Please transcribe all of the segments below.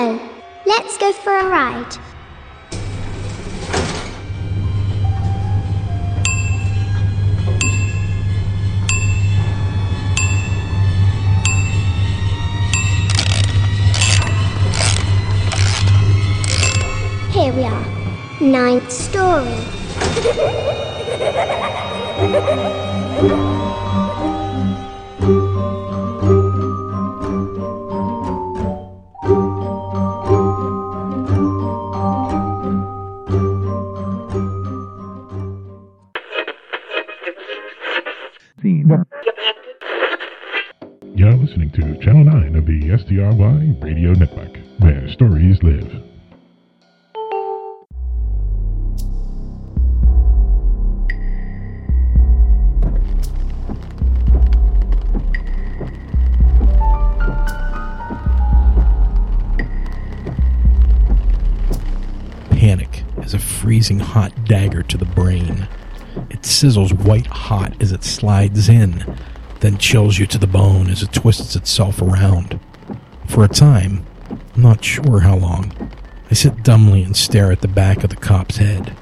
Hello, let's go for a ride. Here we are, ninth story. to Channel 9 of the SDRY Radio Network, where stories live. Panic is a freezing hot dagger to the brain. It sizzles white hot as it slides in, then chills you to the bone as it twists itself around. For a time, I'm not sure how long, I sit dumbly and stare at the back of the cop's head.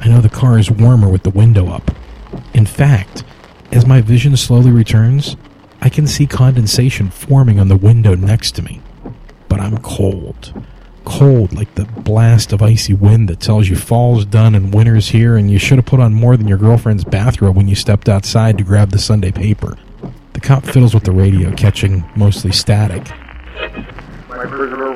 I know the car is warmer with the window up. In fact, as my vision slowly returns, I can see condensation forming on the window next to me. But I'm cold. Cold like the blast of icy wind that tells you fall's done and winter's here and you should have put on more than your girlfriend's bathrobe when you stepped outside to grab the Sunday paper. The cop fiddles with the radio, catching mostly static. My prisoner of.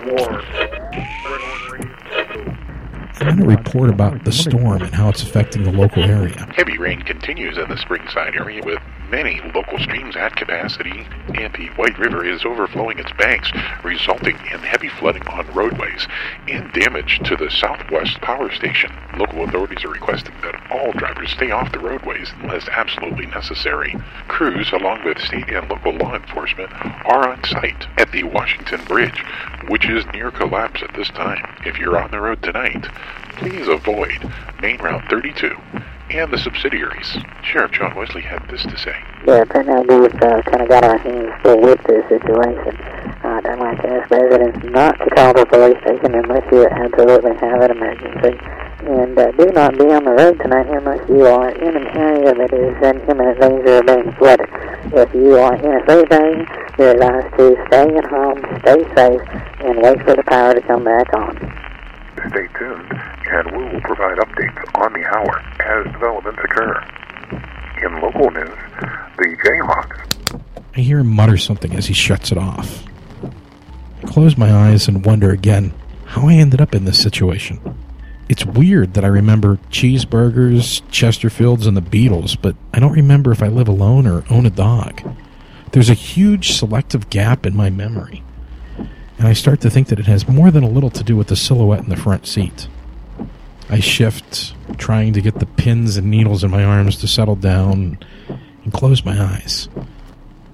I'm going to report about the storm and how it's affecting the local area. Heavy rain continues in the Springside area with many local streams at capacity, and the White River is overflowing its banks, resulting in heavy flooding on roadways and damage to the Southwest Power Station. Local authorities are requesting that all drivers stay off the roadways unless absolutely necessary. Crews, along with state and local law enforcement, are on site at the Washington Bridge, which is near collapse at this time. If you're on the road tonight, please avoid Main Route 32 and the subsidiaries. Sheriff John Wesley had this to say. Yeah, apparently we've uh, kind of got our hands full with this situation. Uh, I'd like to ask residents not to call the police station unless you absolutely have an emergency. And uh, do not be on the road tonight unless you are in an area that is in imminent danger of being flooded. If you are in a safe area, you're advised to stay at home, stay safe, and wait for the power to come back on. Stay tuned, and we will provide updates on the hour as developments occur. In local news, the Jayhawks I hear him mutter something as he shuts it off. I close my eyes and wonder again how I ended up in this situation. It's weird that I remember cheeseburgers, Chesterfields, and the Beatles, but I don't remember if I live alone or own a dog. There's a huge selective gap in my memory, and I start to think that it has more than a little to do with the silhouette in the front seat. I shift, trying to get the pins and needles in my arms to settle down, and close my eyes.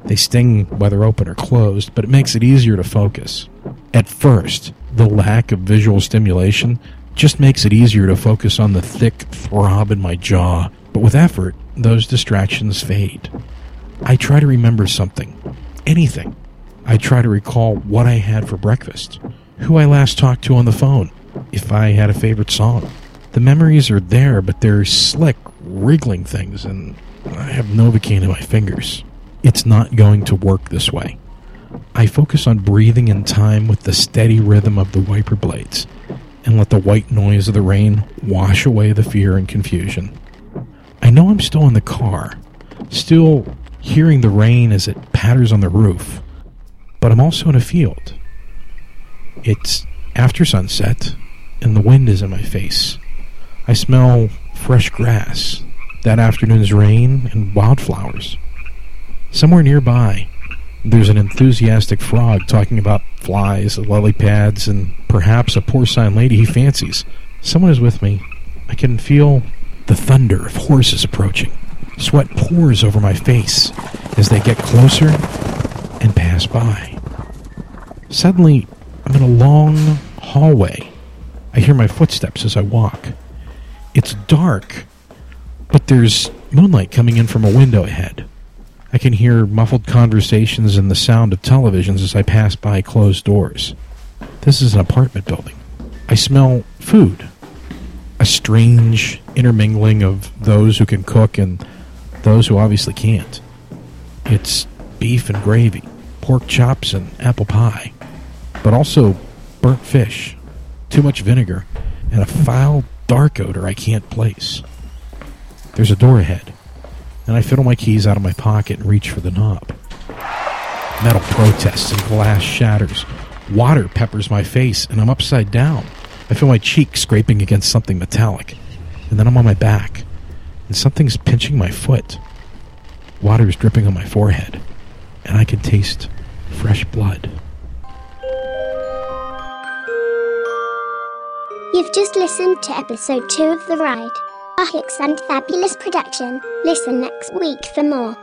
They sting whether open or closed, but it makes it easier to focus. At first, the lack of visual stimulation just makes it easier to focus on the thick throb in my jaw, but with effort, those distractions fade. I try to remember something, anything. I try to recall what I had for breakfast, who I last talked to on the phone, if I had a favorite song. The memories are there, but they're slick, wriggling things, and I have Novocaine in my fingers. It's not going to work this way. I focus on breathing in time with the steady rhythm of the wiper blades and let the white noise of the rain wash away the fear and confusion. I know I'm still in the car, still hearing the rain as it patters on the roof, but I'm also in a field. It's after sunset, and the wind is in my face. I smell fresh grass, that afternoon's rain, and wildflowers. Somewhere nearby, there's an enthusiastic frog talking about flies, lily pads, and perhaps a porcine lady he fancies. Someone is with me. I can feel the thunder of horses approaching. Sweat pours over my face as they get closer and pass by. Suddenly, I'm in a long hallway. I hear my footsteps as I walk. It's dark, but there's moonlight coming in from a window ahead. I can hear muffled conversations and the sound of televisions as I pass by closed doors. This is an apartment building. I smell food. A strange intermingling of those who can cook and those who obviously can't. It's beef and gravy, pork chops and apple pie, but also burnt fish, too much vinegar, and a foul, dark odor I can't place. There's a door ahead, and I fiddle my keys out of my pocket and reach for the knob. Metal protests and glass shatters. Water peppers my face, and I'm upside down. I feel my cheek scraping against something metallic, and then I'm on my back, and something's pinching my foot. Water is dripping on my forehead, and I can taste fresh blood. You've just listened to episode 2 of The Ride, a Hicks and Fabulous production. Listen next week for more.